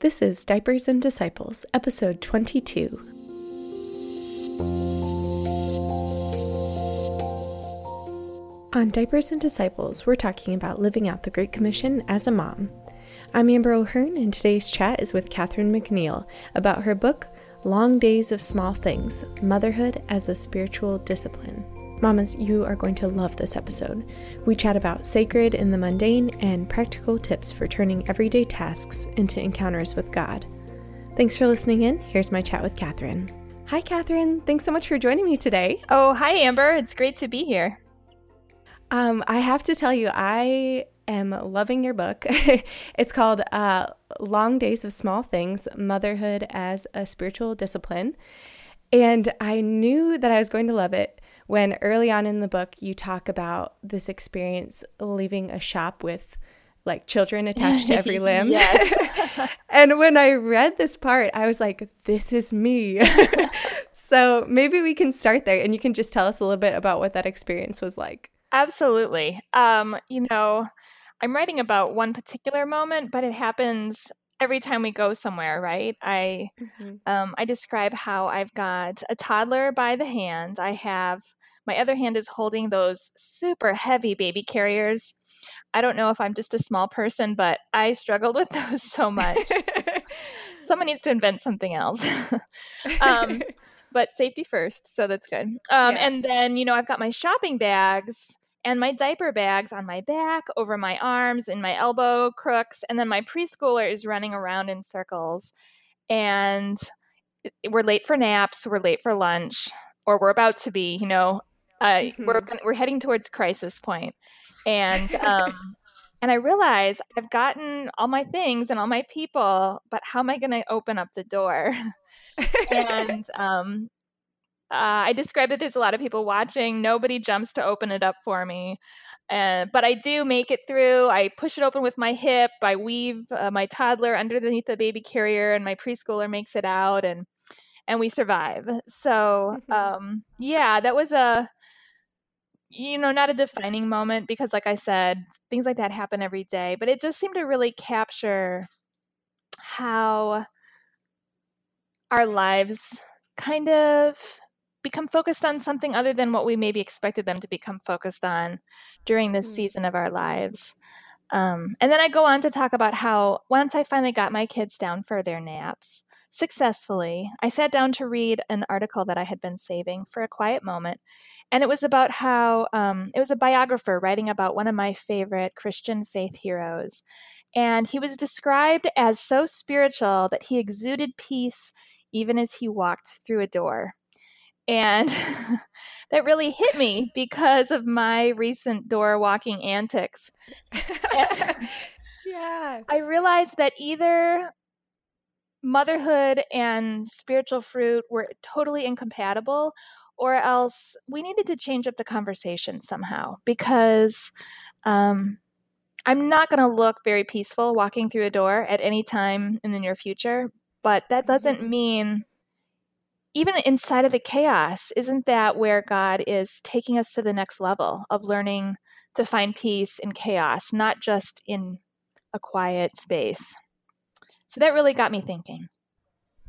This is Diapers and Disciples, episode 22. On Diapers and Disciples, we're talking about living out the Great Commission as a mom. I'm Amber O'Hearn, and today's chat is with Catherine McNiel about her book, Long Days of Small Things Motherhood as a Spiritual Discipline. Mamas, you are going to love this episode. We chat about sacred in the mundane and practical tips for turning everyday tasks into encounters with God. Thanks for listening in. Here's my chat with Catherine. Hi, Catherine. Thanks so much for joining me today. Oh, hi, Amber. It's great to be here. Um, I have to tell you, I am loving your book. it's called uh, Long Days of Small Things Motherhood as a Spiritual Discipline. And I knew that I was going to love it when early on in the book you talk about this experience leaving a shop with like children attached to every limb. yes. and when I read this part, I was like, this is me. so maybe we can start there and you can just tell us a little bit about what that experience was like. Absolutely. Um, you know, I'm writing about one particular moment, but it happens every time we go somewhere, right? I mm-hmm. um, I describe how I've got a toddler by the hand. I have my other hand is holding those super heavy baby carriers. I don't know if I'm just a small person, but I struggled with those so much. Someone needs to invent something else. um, but safety first, so that's good. Um, yeah. And then you know I've got my shopping bags and my diaper bags on my back, over my arms, in my elbow crooks, and then my preschooler is running around in circles. And we're late for naps, we're late for lunch, or we're about to be. You know, uh, mm-hmm. we're we're heading towards crisis point. point, and um, and I realize I've gotten all my things and all my people, but how am I going to open up the door? and um, uh, I describe that there's a lot of people watching. Nobody jumps to open it up for me. Uh, but I do make it through. I push it open with my hip. I weave uh, my toddler underneath the baby carrier, and my preschooler makes it out, and and we survive. So mm-hmm. um, yeah, that was a you know not a defining moment because, like I said, things like that happen every day. But it just seemed to really capture how our lives kind of become focused on something other than what we maybe expected them to become focused on during this mm. season of our lives. Um, and then I go on to talk about how once I finally got my kids down for their naps successfully, I sat down to read an article that I had been saving for a quiet moment. And it was about how um, it was a biographer writing about one of my favorite Christian faith heroes. And he was described as so spiritual that he exuded peace even as he walked through a door. And that really hit me because of my recent door walking antics. yeah. I realized that either motherhood and spiritual fruit were totally incompatible or else we needed to change up the conversation somehow because um, I'm not going to look very peaceful walking through a door at any time in the near future, but that doesn't mm-hmm. mean even inside of the chaos, isn't that where God is taking us to the next level of learning to find peace in chaos, not just in a quiet space? So that really got me thinking.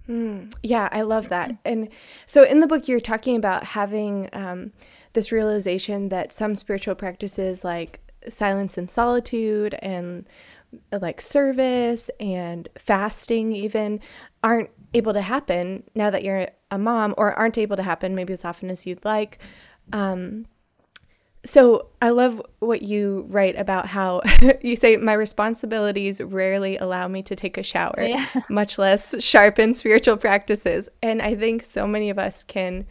Mm, yeah, I love that. And so in the book, you're talking about having um, this realization that some spiritual practices like silence and solitude and like service and fasting even aren't able to happen now that you're a mom or aren't able to happen maybe as often as you'd like. Um, so i love what you write about how you say my responsibilities rarely allow me to take a shower yeah. much less sharpen spiritual practices. And i think so many of us can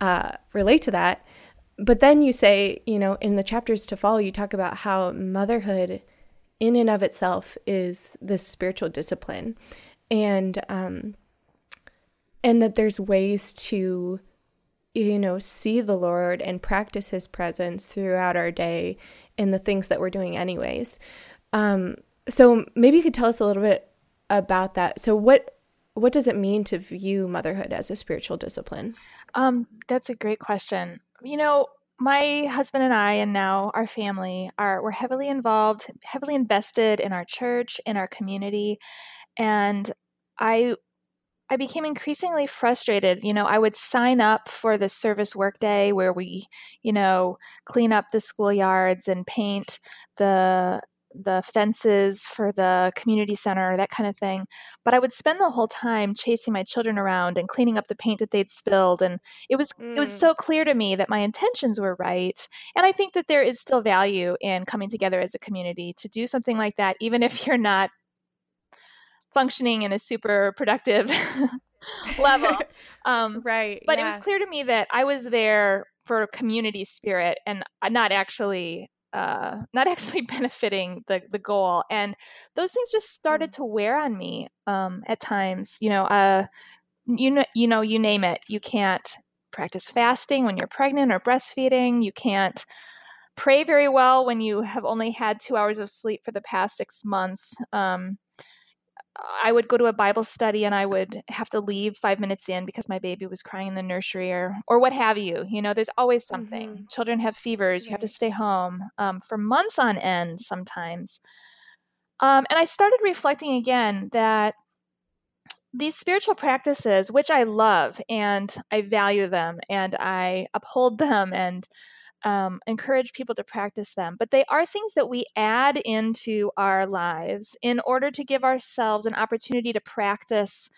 uh, relate to that. But then you say you know in the chapters to follow you talk about how motherhood in and of itself is this spiritual discipline. And um, and that there's ways to you know see the lord and practice his presence throughout our day in the things that we're doing anyways. Um, so maybe you could tell us a little bit about that. So what what does it mean to view motherhood as a spiritual discipline? Um, that's a great question. You know my husband and I, and now our family, are we're heavily involved, heavily invested in our church, in our community, and I I became increasingly frustrated. You know, I would sign up for the service workday where we, you know, clean up the schoolyards and paint the the fences for the community center, that kind of thing. But I would spend the whole time chasing my children around and cleaning up the paint that they'd spilled. And it was mm. it was mm. so clear to me that my intentions were right. And I think that there is still value in coming together as a community to do something like that, even if you're not functioning in a super productive level. Um, right. But yeah. it was clear to me that I was there for community spirit and not actually uh, not actually benefiting the the goal. And those things just started mm. to wear on me um, at times. You know, uh, you know, you know, you name it. You can't practice fasting when you're pregnant or breastfeeding. You can't pray very well when you have only had two hours of sleep for the past six months. Um, I would go to a Bible study and I would have to leave five minutes in because my baby was crying in the nursery or or what have you. You know, there's always something. Mm-hmm. Children have fevers. You have to stay home um, for months on end sometimes. Um, and I started reflecting again that these spiritual practices, which I love and I value them and I uphold them and um, encourage people to practice them, but they are things that we add into our lives in order to give ourselves an opportunity to practice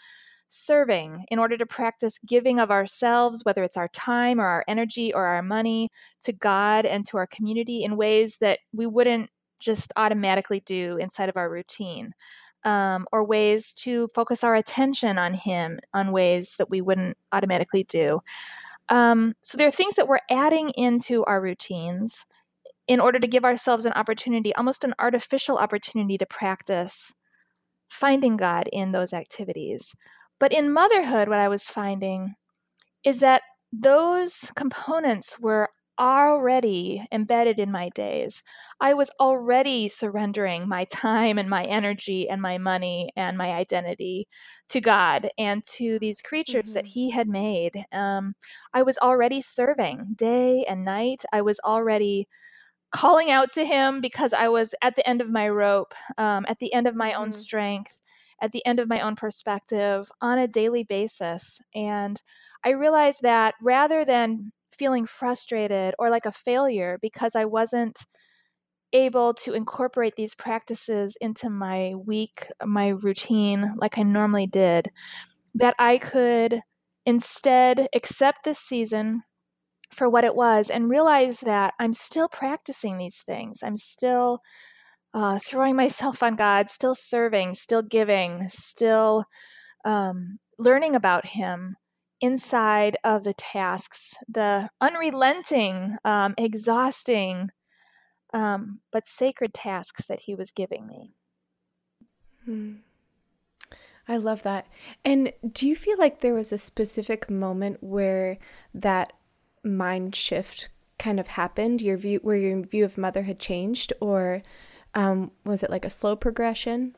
serving, in order to practice giving of ourselves, whether it's our time or our energy or our money, to God and to our community in ways that we wouldn't just automatically do inside of our routine. Um, or ways to focus our attention on Him on ways that we wouldn't automatically do. Um, so there are things that we're adding into our routines in order to give ourselves an opportunity, almost an artificial opportunity to practice finding God in those activities. But in motherhood, what I was finding is that those components were already embedded in my days. I was already surrendering my time and my energy and my money and my identity to God and to these creatures mm-hmm. that He had made. Um, I was already serving day and night. I was already calling out to Him because I was at the end of my rope, um, at the end of my mm-hmm. own strength. At the end of my own perspective on a daily basis. And I realized that rather than feeling frustrated or like a failure because I wasn't able to incorporate these practices into my week, my routine, like I normally did, that I could instead accept this season for what it was and realize that I'm still practicing these things. I'm still uh, throwing myself on God, still serving, still giving, still um, learning about Him inside of the tasks, the unrelenting, um, exhausting, um, but sacred tasks that he was giving me. Hmm. I love that. And do you feel like there was a specific moment where that mind shift kind of happened? Your view, where your view of motherhood changed, or um, was it like a slow progression?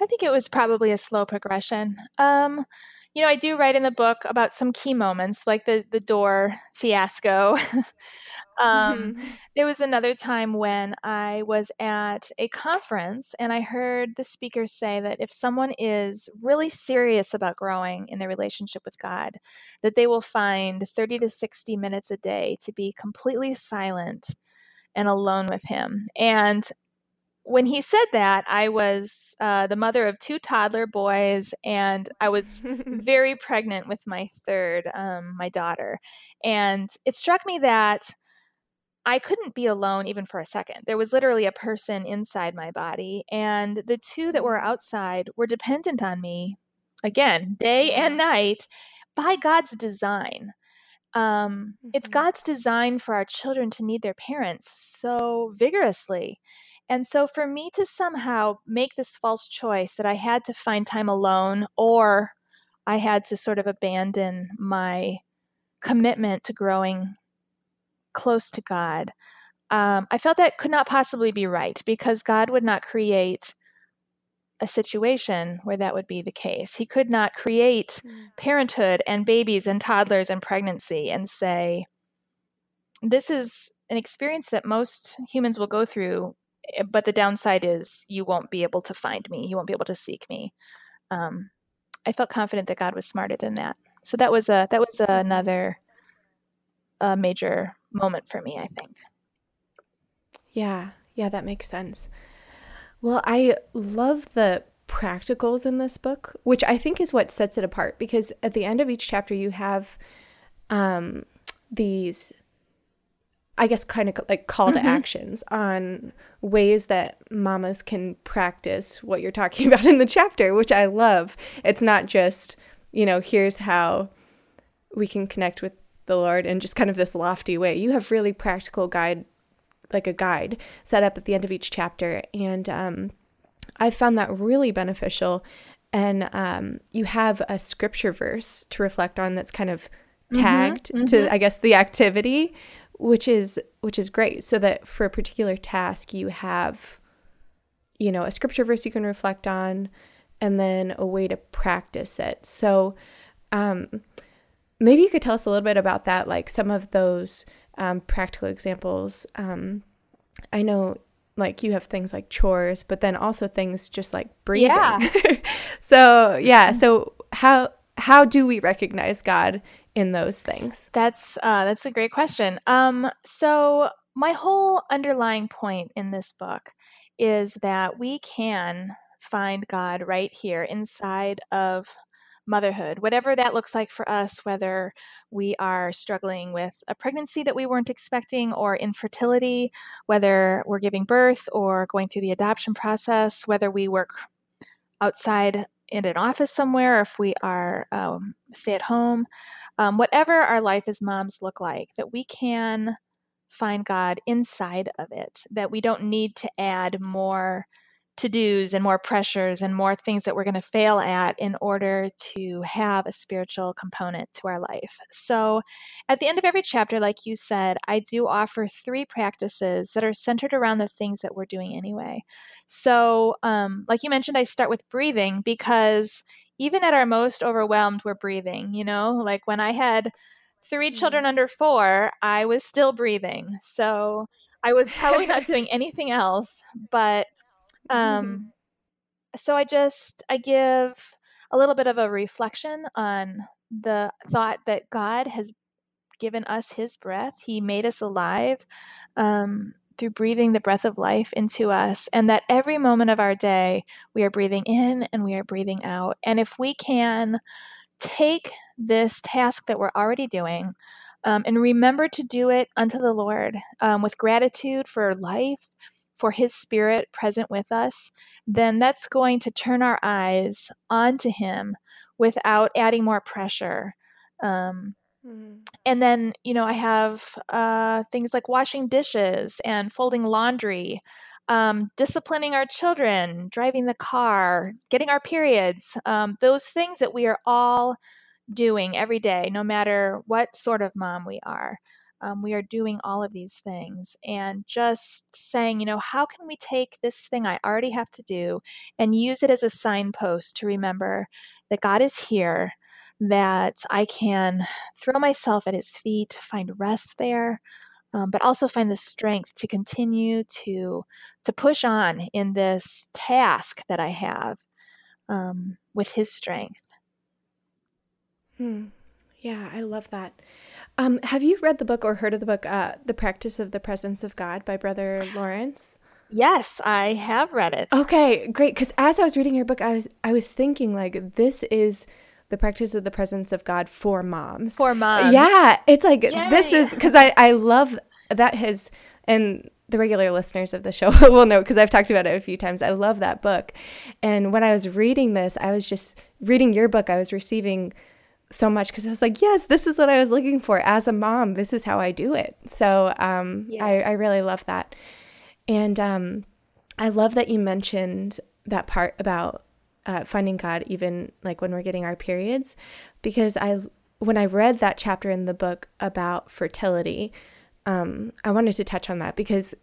I think it was probably a slow progression. Um, you know, I do write in the book about some key moments, like the the door fiasco. um, mm-hmm. There was another time when I was at a conference and I heard the speaker say that if someone is really serious about growing in their relationship with God, that they will find 30 to 60 minutes a day to be completely silent and alone with Him. And when he said that, I was uh, the mother of two toddler boys, and I was very pregnant with my third, um, my daughter. And it struck me that I couldn't be alone even for a second. There was literally a person inside my body, and the two that were mm. outside were dependent on me, again, day and night, by God's design. Um, mm-hmm. It's God's design for our children to need their parents so vigorously. And so for me to somehow make this false choice that I had to find time alone or I had to sort of abandon my commitment to growing close to God, um, I felt that could not possibly be right because God would not create a situation where that would be the case. He could not create mm. parenthood and babies and toddlers and pregnancy and say, this is an experience that most humans will go through but the downside is you won't be able to find me you won't be able to seek me um, I felt confident that God was smarter than that. So that was a that was another a major moment for me, I think. Yeah, yeah, that makes sense. Well, I love the practicals in this book, which I think is what sets it apart because at the end of each chapter you have um, these I guess kind of like call to mm-hmm. actions on ways that mamas can practice what you're talking about in the chapter, which I love. It's not just, you know, here's how we can connect with the Lord in just kind of this lofty way. You have really practical guide, like a guide set up at the end of each chapter. And um, I found that really beneficial. And um, you have a scripture verse to reflect on that's kind of mm-hmm, tagged mm-hmm, mm-hmm. to, I guess, the activity which is which is great so that for a particular task you have you know a scripture verse you can reflect on and then a way to practice it. So um, maybe you could tell us a little bit about that like some of those um, practical examples. Um, i know like you have things like chores but then also things just like breathing. Yeah. so yeah so how how do we recognize god in those things? That's uh, that's a great question. Um, so my whole underlying point in this book is that we can find God right here inside of motherhood, whatever that looks like for us, whether we are struggling with a pregnancy that we weren't expecting or infertility, whether we're giving birth or going through the adoption process, whether we work outside in an office somewhere, if we are um, stay at home, um, whatever our life as moms look like, that we can find God inside of it, that we don't need to add more to dos and more pressures and more things that we're going to fail at in order to have a spiritual component to our life. So, at the end of every chapter, like you said, I do offer three practices that are centered around the things that we're doing anyway. So, um, like you mentioned, I start with breathing because even at our most overwhelmed, we're breathing, you know, like when I had three children mm-hmm. under four, I was still breathing. So, I was probably not doing anything else, but. Um, mm-hmm. So I just I give a little bit of a reflection on the thought that God has given us His breath. He made us alive um, through breathing the breath of life into us, and that every moment of our day we are breathing in and we are breathing out. And if we can take this task that we're already doing um, and remember to do it unto the Lord um, with gratitude for life for His Spirit present with us, then that's going to turn our eyes onto Him without adding more pressure. Um, mm-hmm. And then, you know, I have uh, things like washing dishes and folding laundry, um, disciplining our children, driving the car, getting our periods, um, those things that we are all doing every day, no matter what sort of mom we are um, we are doing all of these things and just saying, you know, how can we take this thing I already have to do and use it as a signpost to remember that God is here, that I can throw myself at his feet, find rest there. Um, but also find the strength to continue to to push on in this task that I have um, with His strength. Hmm. Yeah, I love that. Um, have you read the book or heard of the book, uh, The Practice of the Presence of God by Brother Lawrence? Yes, I have read it. Okay, great. Because as I was reading your book, I was I was thinking like this is the practice of the presence of God for moms. For moms. Yeah, it's like Yay. this is because I I love that has and the regular listeners of the show will know because I've talked about it a few times. I love that book, and when I was reading this, I was just reading your book. I was receiving so much because I was like, yes, this is what I was looking for as a mom. This is how I do it. So um, yes. I, I really love that. And um, I love that you mentioned that part about uh, finding God, even like when we're getting our periods, because I, when I read that chapter in the book about fertility, um, I wanted to touch on that because,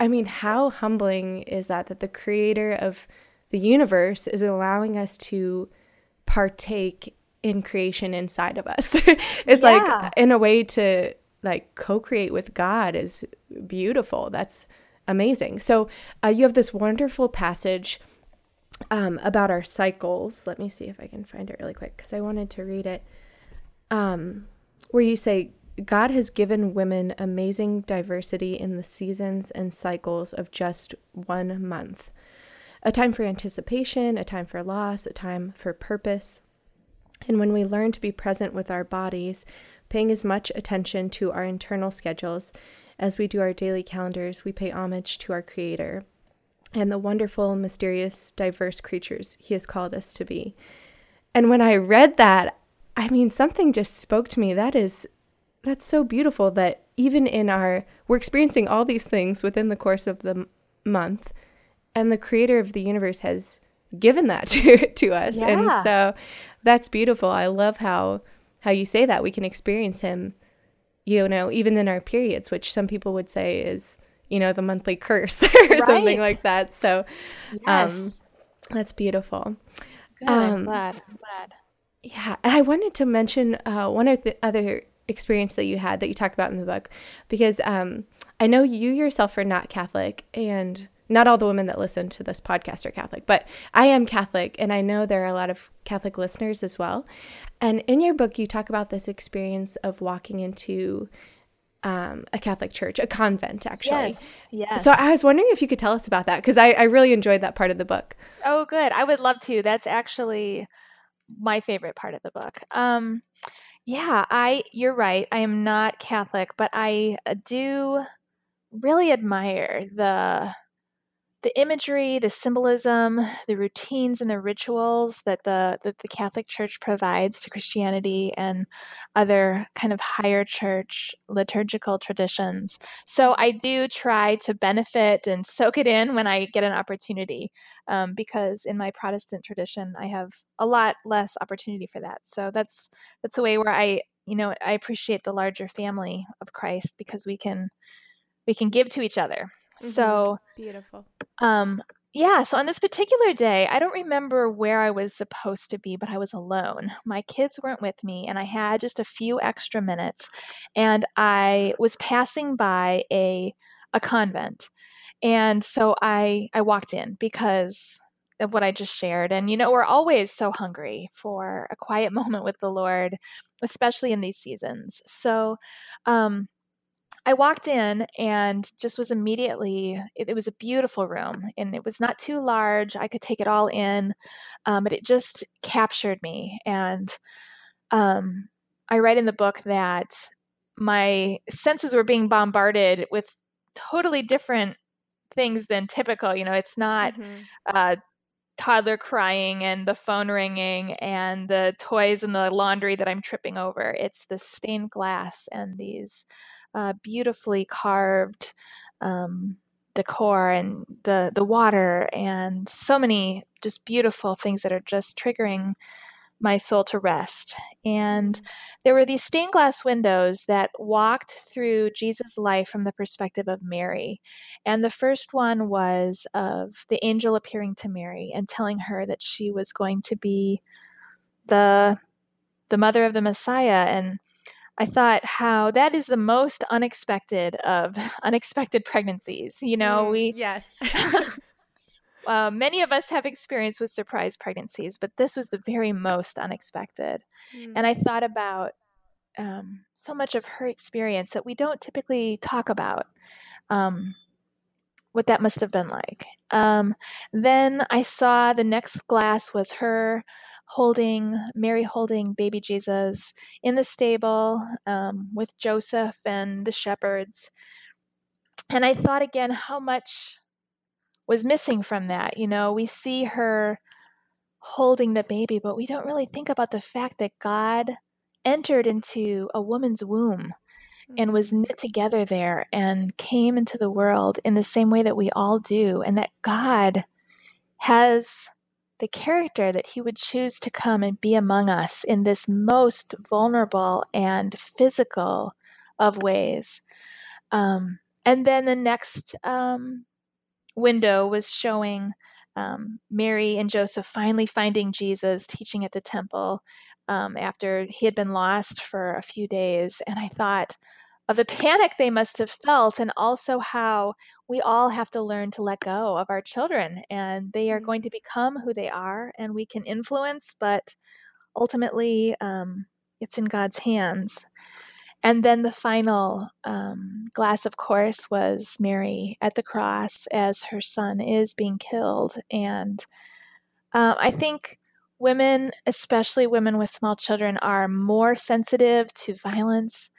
I mean, how humbling is that that the creator of the universe is allowing us to partake in creation inside of us. it's yeah. like in a way to like co-create with God is beautiful. That's amazing. So uh, you have this wonderful passage um, about our cycles. Let me see if I can find it really quick because I wanted to read it. Um, where you say, God has given women amazing diversity in the seasons and cycles of just one month a time for anticipation, a time for loss, a time for purpose. And when we learn to be present with our bodies, paying as much attention to our internal schedules as we do our daily calendars, we pay homage to our Creator and the wonderful, mysterious, diverse creatures He has called us to be. And when I read that, I mean, something just spoke to me. That is, that's so beautiful that even in our, we're experiencing all these things within the course of the month, and the creator of the universe has given that to, to us. Yeah. And so that's beautiful. I love how, how you say that we can experience Him, you know, even in our periods, which some people would say is, you know, the monthly curse or right. something like that. So, um, yes. um, that's beautiful. Good. Um, I'm glad. I'm glad. Yeah. And I wanted to mention uh, one of the other experience that you had that you talked about in the book, because um, I know you yourself are not Catholic and not all the women that listen to this podcast are Catholic, but I am Catholic and I know there are a lot of Catholic listeners as well. And in your book, you talk about this experience of walking into um, a Catholic church, a convent, actually. Yes. Yes. So I was wondering if you could tell us about that because I, I really enjoyed that part of the book. Oh, good. I would love to. That's actually my favorite part of the book. Um, yeah, I. You're right. I am not Catholic, but I uh, do really admire the the imagery, the symbolism, the routines and the rituals that the that the Catholic Church provides to Christianity and other kind of higher church liturgical traditions. So I do try to benefit and soak it in when I get an opportunity, um, because in my Protestant tradition I have a lot less opportunity for that. So that's that's a way where I you know I appreciate the larger family of Christ because we can we can give to each other Mm-hmm. So beautiful. Um, yeah, so on this particular day, I don't remember where I was supposed to be, but I was alone. My kids weren't with me, and I had just a few extra minutes. And I was passing by a a convent. And so I I walked in because of what I just shared. And you know, we're always so hungry for a quiet moment with the Lord, especially in these seasons. So um I walked in and just was immediately, it, it, was a beautiful room and it was not too large. I could take it all in, um, but it just captured me. And um, I write in the book that my senses were being bombarded with totally different things than typical. You know, it's not. Mm-hmm. Uh, toddler crying and the phone ringing and the toys and the laundry that I'm tripping over. It's the stained glass and these uh, beautifully carved um, decor and the the water and so many just beautiful things that are just triggering my soul to rest. And there were these stained glass windows that walked through Jesus' life from the perspective of Mary. And the first one was of the angel appearing to Mary and telling her that she was going to be the the mother of the Messiah and I thought how that is the most unexpected of unexpected pregnancies. You know, mm, we yes. uh, many of us have experience with surprise pregnancies, but this was the very most unexpected. Mm. And I thought about um, so much of her experience that we don't typically talk about. Um, what that must have been like. Um, then I saw the next glass was her holding Mary holding baby Jesus in the stable um, with Joseph and the shepherds. And I thought again how much was missing from that. You know, we see her holding the baby, but we don't really think about the fact that God entered into a woman's womb and was mm. knit together there and came into the world in the same way that we all do, and that God has the character that he would choose to come and be among us in this most vulnerable and physical of ways. Um, and then the next um, window was showing um, Mary and Joseph finally finding Jesus teaching at the temple um, after he had been lost for a few days. And I thought, of the panic they must have felt and also how we all have to learn to let go of our children and they are going mm. to become who they are and we can influence but ultimately um, it's in god's hands and then the final um, glass of course was mary at the cross as her son is being killed and uh, i think women especially women with small children are more sensitive to violence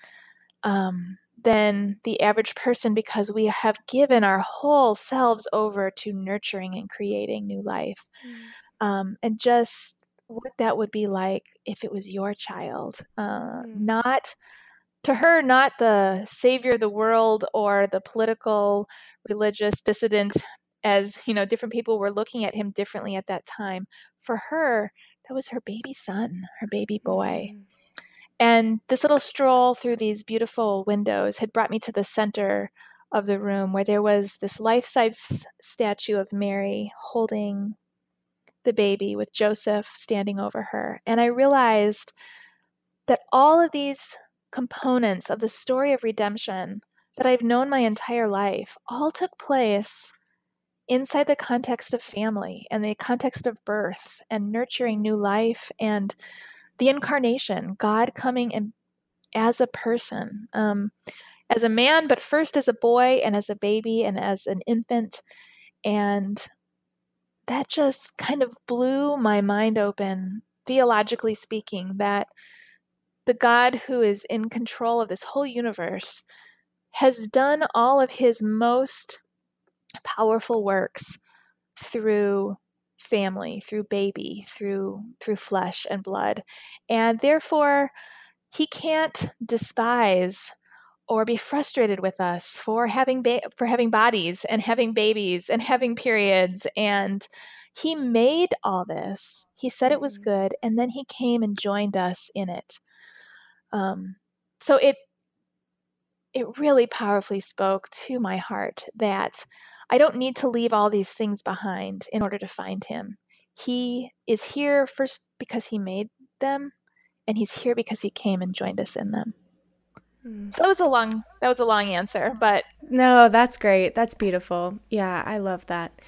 um, than the average person because we have given our whole selves over to nurturing and creating new life. Mm. Um, and just what that would be like if it was your child. Uh, mm. Not to her, not the savior of the world or the political, religious dissident, as you know, different people were looking at him differently at that time. For her, that was her baby son, her baby boy. Mm. And this little stroll through these beautiful windows had brought me to the center of the room where there was this life size statue of Mary holding the baby with Joseph standing over her. And I realized that all of these components of the story of redemption that I've known my entire life all took place inside the context of family and the context of birth and nurturing new life and the incarnation, God coming in as a person, um, as a man, but first as a boy and as a baby and as an infant. And that just kind of blew my mind open, theologically speaking, that the God who is in control of this whole universe has done all of his most powerful works through family, through baby, through through flesh and blood. And therefore, he can't despise or be frustrated with us for having ba- for having bodies and having babies and having periods and he made all this he said it was mm-hmm. good and then he came and joined us in it um, so it it really powerfully spoke to my heart that I don't need to leave all these things behind in order to find him. He is here first because he made them, and he's here because he came and joined us in them. Hmm. So that was a long that was a long answer, but no, that's great. That's beautiful. Yeah, I love that.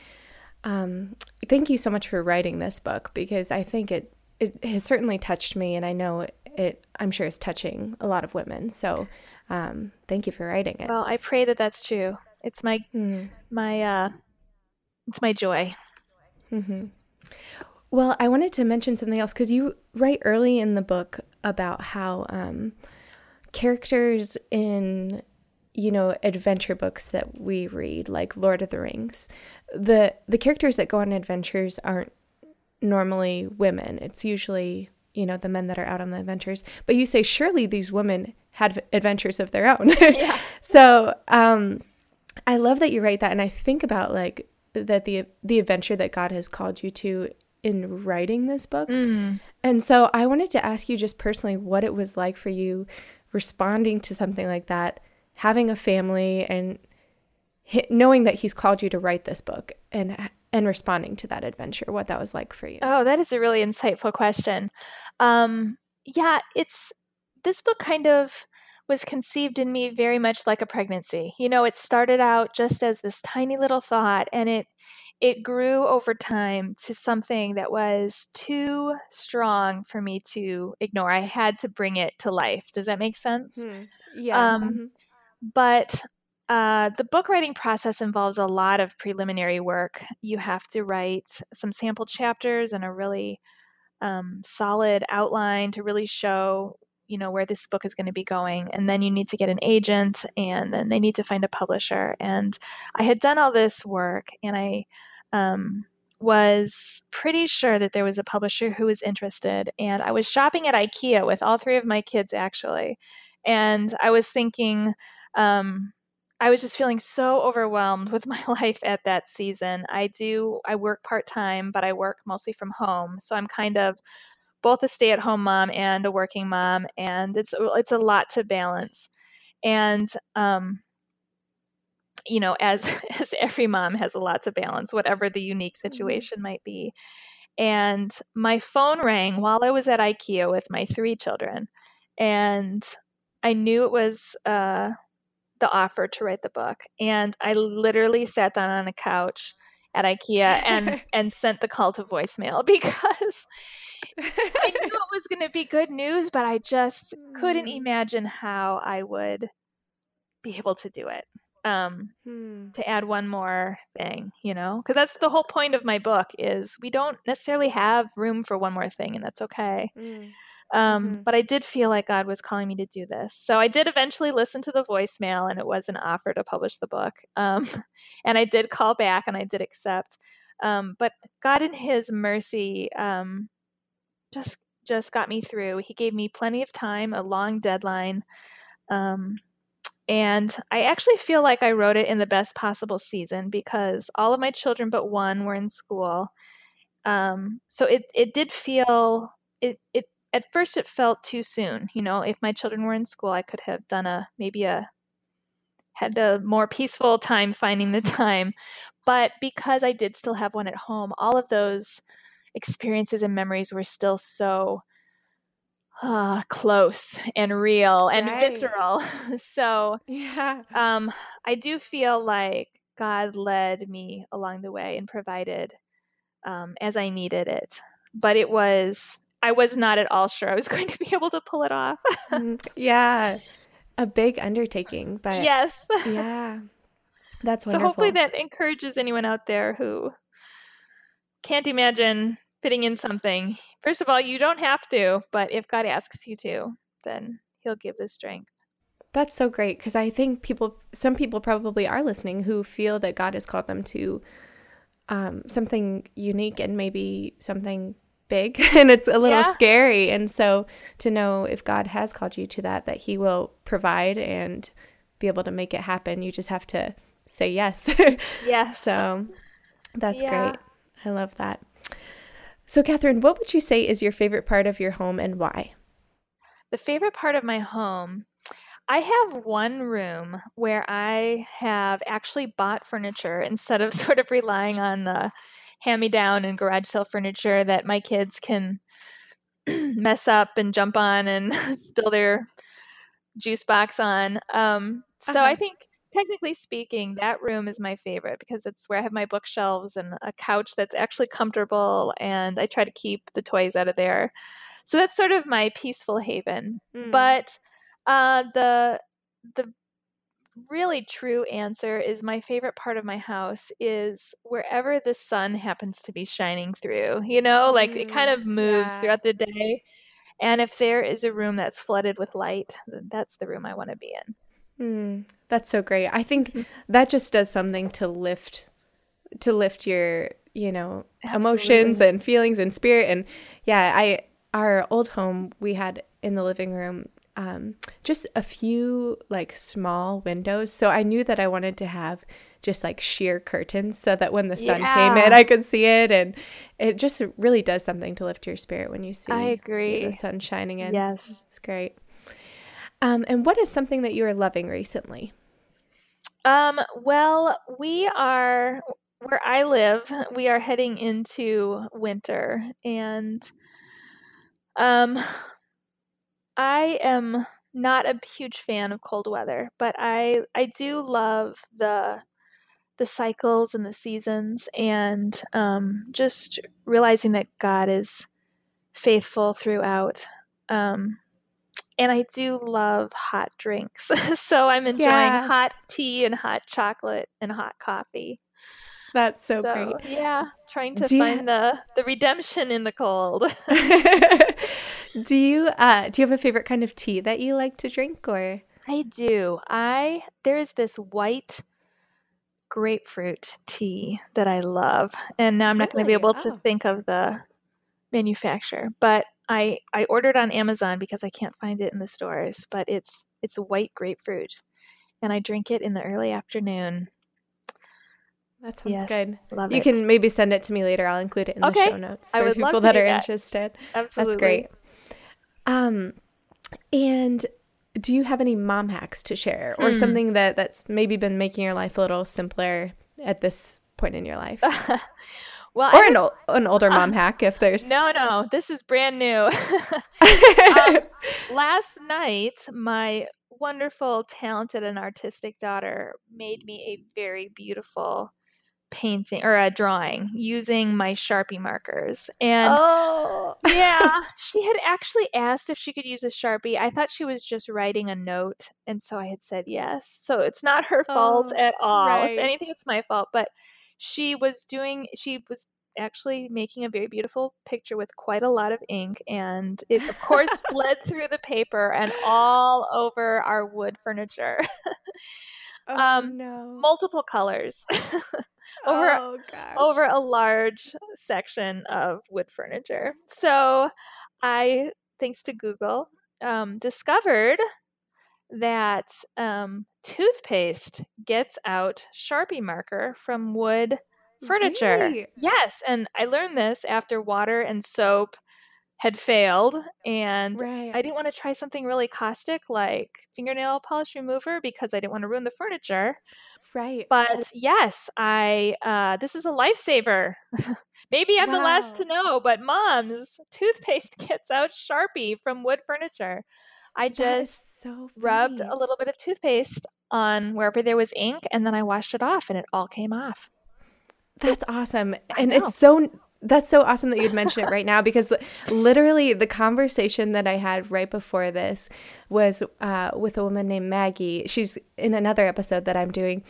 Um, thank you so much for writing this book because I think it it has certainly touched me, and I know it. I'm sure is touching a lot of women. So, um, thank you for writing it. Well, I pray that that's true. It's my mm. my uh, it's my joy. Mm-hmm. Well, I wanted to mention something else because you write early in the book about how um, characters in you know adventure books that we read, like Lord of the Rings, the the characters that go on adventures aren't normally women. It's usually you know the men that are out on the adventures. But you say surely these women had adventures of their own. yeah. so um, I love that you write that, and I think about like that the the adventure that God has called you to in writing this book. Mm. And so I wanted to ask you just personally what it was like for you responding to something like that, having a family and knowing that he's called you to write this book and and responding to that adventure, what that was like for you. Oh, that is a really insightful question. Um, yeah, it's this book kind of was conceived in me very much like a pregnancy. You know, it started out just as this tiny little thought and it it grew over time to something that was too strong for me to ignore. I had to bring it to life. Does that make sense? Hmm. Yeah. Um, mm-hmm. But uh, the book writing process involves a lot of preliminary work. You have to write some sample chapters and a really um, solid outline to really show you know where this book is going to be going and then you need to get an agent and then they need to find a publisher and i had done all this work and i um, was pretty sure that there was a publisher who was interested and i was shopping at ikea with all three of my kids actually and i was thinking um, I was just feeling so overwhelmed with my life at that season. I do, I work part time, but I work mostly from home. So I'm kind of both a stay-at-home mom and a working mom, and it's it's a lot to balance. And um, you know, as as every mom has a lot to balance, whatever the unique mm-hmm. situation might be. And my phone rang while I was at IKEA with my three children, and I knew it was uh, the offer to write the book, and I literally sat down on a couch at IKEA and and sent the call to voicemail because I knew it was going to be good news, but I just couldn't mm. imagine how I would be able to do it. Um, hmm. To add one more thing, you know, because that's the whole point of my book is we don't necessarily have room for one more thing, and that's okay. Mm. Um, mm-hmm. But I did feel like God was calling me to do this. So I did eventually listen to the voicemail, and it was an offer to publish the book. Um, and I did call back and I did accept. Um, but God, in His mercy, um, just just got me through. He gave me plenty of time, a long deadline. Um, and I actually feel like I wrote it in the best possible season because all of my children but one were in school. Um, so it, it did feel it, it at first it felt too soon. You know, if my children were in school, I could have done a maybe a had a more peaceful time finding the time. But because I did still have one at home, all of those experiences and memories were still so uh, close and real and right. visceral. so yeah, um, I do feel like God led me along the way and provided um, as I needed it. But it was I was not at all sure I was going to be able to pull it off. Mm, yeah. A big undertaking, but Yes. Yeah. That's wonderful. So hopefully that encourages anyone out there who can't imagine fitting in something. First of all, you don't have to, but if God asks you to, then he'll give the strength. That's so great because I think people, some people probably are listening who feel that God has called them to um, something unique and maybe something big and it's a little yeah. scary. And so to know if God has called you to that, that He will provide and be able to make it happen, you just have to say yes. yes. So that's yeah. great. I love that. So, Catherine, what would you say is your favorite part of your home and why? The favorite part of my home, I have one room where I have actually bought furniture instead of sort of relying on the hand me down and garage sale furniture that my kids can mess up and jump on and spill their juice box on. Um, so uh-huh. I think technically speaking, that room is my favorite because it's where I have my bookshelves and a couch that's actually comfortable, and I try to keep the toys out of there. So that's sort of my peaceful haven. Mm. But uh, the the really true answer is my favorite part of my house is wherever the sun happens to be shining through. You know, like mm, it kind mm, of moves yeah. throughout the day. And if there is a room that's flooded with light, that's the room I want to be in. Mm, that's so great. I think that just does something to lift to lift your, you know, Absolutely. emotions and feelings and spirit and yeah, I our old home we had in the living room um, just a few like small windows. So I knew that I wanted to have just like sheer curtains so that when the sun yeah. came in, I could see it. And it just really does something to lift your spirit when you see I agree. the sun shining in. Yes. It's great. Um, and what is something that you are loving recently? Um, well, we are where I live, we are heading into winter and um I am not a huge fan of cold weather, but I I do love the the cycles and the seasons and um, just realizing that God is faithful throughout. Um, and I do love hot drinks. so I'm enjoying yeah. hot tea and hot chocolate and hot coffee. That's so, so great. Yeah, trying to do find you... the the redemption in the cold. do you uh do you have a favorite kind of tea that you like to drink or I do. I there is this white grapefruit tea that I love. And now I'm not really? going to be able to oh. think of the manufacturer, but I I ordered on Amazon because I can't find it in the stores, but it's it's white grapefruit and I drink it in the early afternoon that sounds yes, good. Love it. you it. can maybe send it to me later. I'll include it in okay. the show notes for people that are that. interested. Absolutely. That's great. Um, and do you have any mom hacks to share or hmm. something that that's maybe been making your life a little simpler at this point in your life? well, or an, an older mom uh, hack if there's no, no. This is brand new. um, last night, my wonderful, talented, and artistic daughter made me a very beautiful painting or a drawing using my Sharpie markers. And oh. yeah, she had actually asked if she could use a Sharpie. I thought she was just writing a note. And so I had said yes. So it's not her fault oh, at all. Right. If anything, it's my fault. But she was doing, she was actually making a very beautiful picture with quite a lot of ink and it of course bled through the paper and all over our wood furniture oh, um no. multiple colors over oh, over a large section of wood furniture so i thanks to google um, discovered that um, toothpaste gets out sharpie marker from wood furniture. Really? Yes, and I learned this after water and soap had failed and right. I didn't want to try something really caustic like fingernail polish remover because I didn't want to ruin the furniture. Right. But yes, I uh, this is a lifesaver. Maybe I'm wow. the last to know, but moms, toothpaste gets out Sharpie from wood furniture. I just so rubbed a little bit of toothpaste on wherever there was ink and then I washed it off and it all came off. That's awesome. And it's so that's so awesome that you'd mention it right now because literally the conversation that I had right before this was uh, with a woman named Maggie. She's in another episode that I'm doing.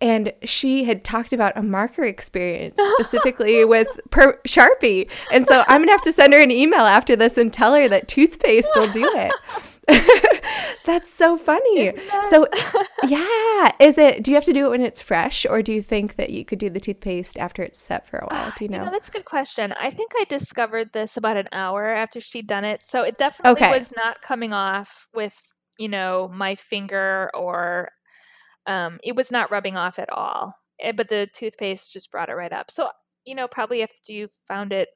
And she had talked about a marker experience specifically with per- Sharpie. And so I'm going to have to send her an email after this and tell her that toothpaste will do it. That's so funny. That- so, yeah, is it? Do you have to do it when it's fresh, or do you think that you could do the toothpaste after it's set for a while? Do you know? you know that's a good question. I think I discovered this about an hour after she'd done it, so it definitely okay. was not coming off with you know my finger, or um, it was not rubbing off at all. Eh, but the toothpaste just brought it right up. So you know, probably if you found it,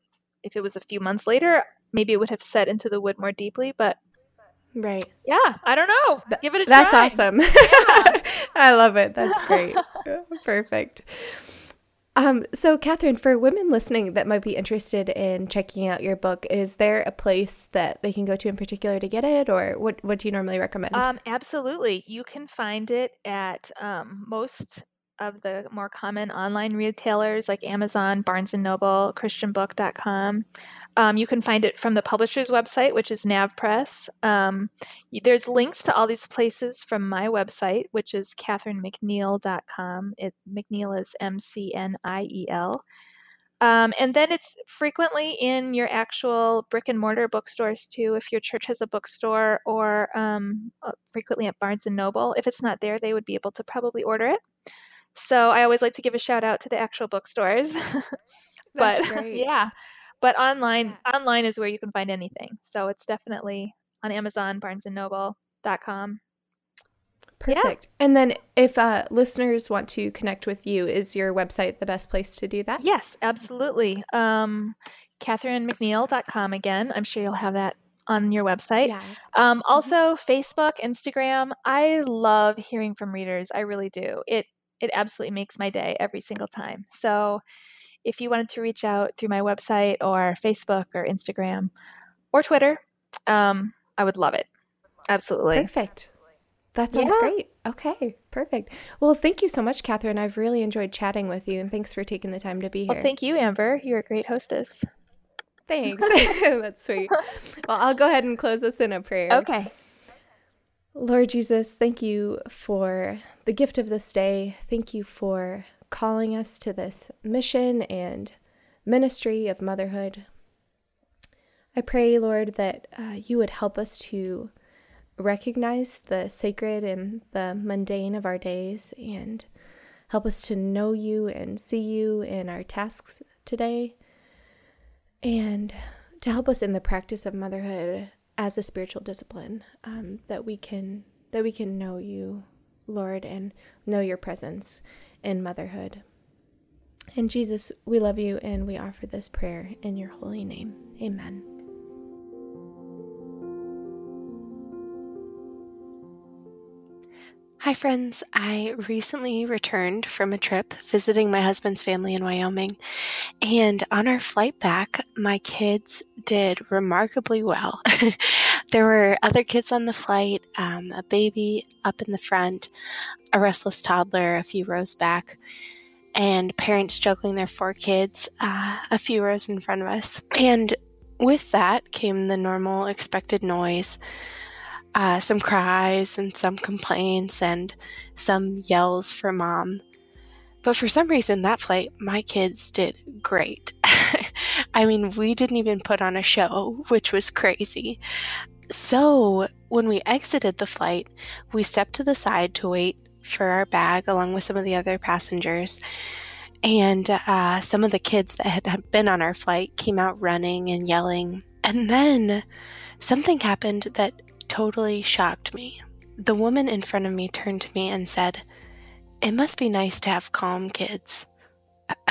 if it was a few months later, maybe it would have set into the wood more deeply, but Right. Yeah. I don't know. Give it a try. That's try. awesome. Yeah. I love it. That's great. Perfect. Um, so, Catherine, for women listening that might be interested in checking out your book, is there a place that they can go to in particular to get it, or what, what do you normally recommend? Um, absolutely. You can find it at um, most of the more common online retailers like Amazon, Barnes and Noble, ChristianBook.com. Um, you can find it from the publisher's website, which is NavPress. Um, there's links to all these places from my website, which is CatherineMcNiel.com. It McNiel is M C N I E L. Um, and then it's frequently in your actual brick and mortar bookstores too, if your church has a bookstore, or um, uh, frequently at Barnes and Noble. If it's not there, they would be able to probably order it. So I always like to give a shout out to the actual bookstores. but yeah, but online online is where you can find anything. So it's definitely on Amazon, Barnes and Noble.com. Perfect. Yeah. And then if uh, listeners want to connect with you, is your website the best place to do that? Yes, absolutely. Um, CatherineMcNiel.com again. I'm sure you'll have that on your website. Yeah. Um, mm-hmm. also. Facebook, Instagram. I love hearing from readers. I really do. It it absolutely makes my day every single time. So if you wanted to reach out through my website or Facebook or Instagram or Twitter, um, I would love it. Absolutely. Perfect. That sounds yeah. great. Okay, perfect. Well, thank you so much, Catherine. I've really enjoyed chatting with you, and thanks for taking the time to be here. Well, thank you, Amber. You're a great hostess. Thanks. That's sweet. Well, I'll go ahead and close this in a prayer. Okay. Lord Jesus, thank you for the gift of this day. Thank you for calling us to this mission and ministry of motherhood. I pray, Lord, that uh, you would help us to recognize the sacred and the mundane of our days and help us to know you and see you in our tasks today and to help us in the practice of motherhood as a spiritual discipline um, that we can that we can know you lord and know your presence in motherhood. And jesus we love you and we offer this prayer in your holy name. Amen Hi, friends. I recently returned from a trip visiting my husband's family in Wyoming. And on our flight back, my kids did remarkably well. There were other kids on the flight, um, a baby up in the front, a restless toddler a few rows back, and parents juggling their four kids uh, a few rows in front of us. And with that came the normal expected noise uh, some cries and some complaints and some yells for mom. But for some reason, that flight, my kids did great. I mean, we didn't even put on a show, which was crazy. So, when we exited the flight, we stepped to the side to wait for our bag along with some of the other passengers. And uh, some of the kids that had been on our flight came out running and yelling. And then something happened that totally shocked me. The woman in front of me turned to me and said, It must be nice to have calm kids.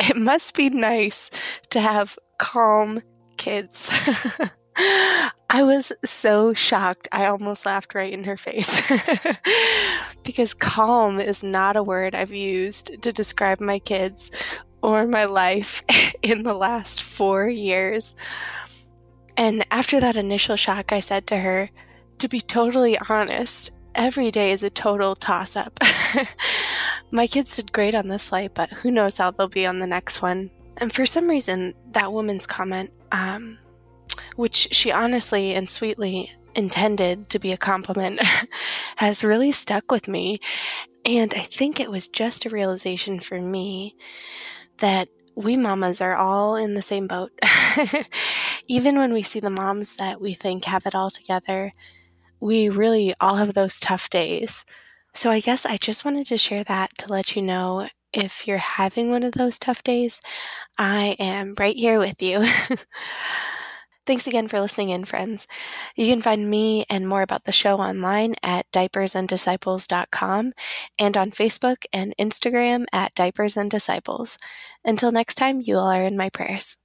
it must be nice to have calm kids. I was so shocked. I almost laughed right in her face. because calm is not a word I've used to describe my kids or my life in the last four years. And after that initial shock, I said to her, to be totally honest, every day is a total toss up. my kids did great on this flight, but who knows how they'll be on the next one. And for some reason, that woman's comment, um, which she honestly and sweetly intended to be a compliment, has really stuck with me. And I think it was just a realization for me that we mamas are all in the same boat. Even when we see the moms that we think have it all together, we really all have those tough days. So I guess I just wanted to share that to let you know if you're having one of those tough days, I am right here with you. Thanks again for listening in, friends. You can find me and more about the show online at diapersanddisciples.com and on Facebook and Instagram at diapersanddisciples. Until next time, you all are in my prayers.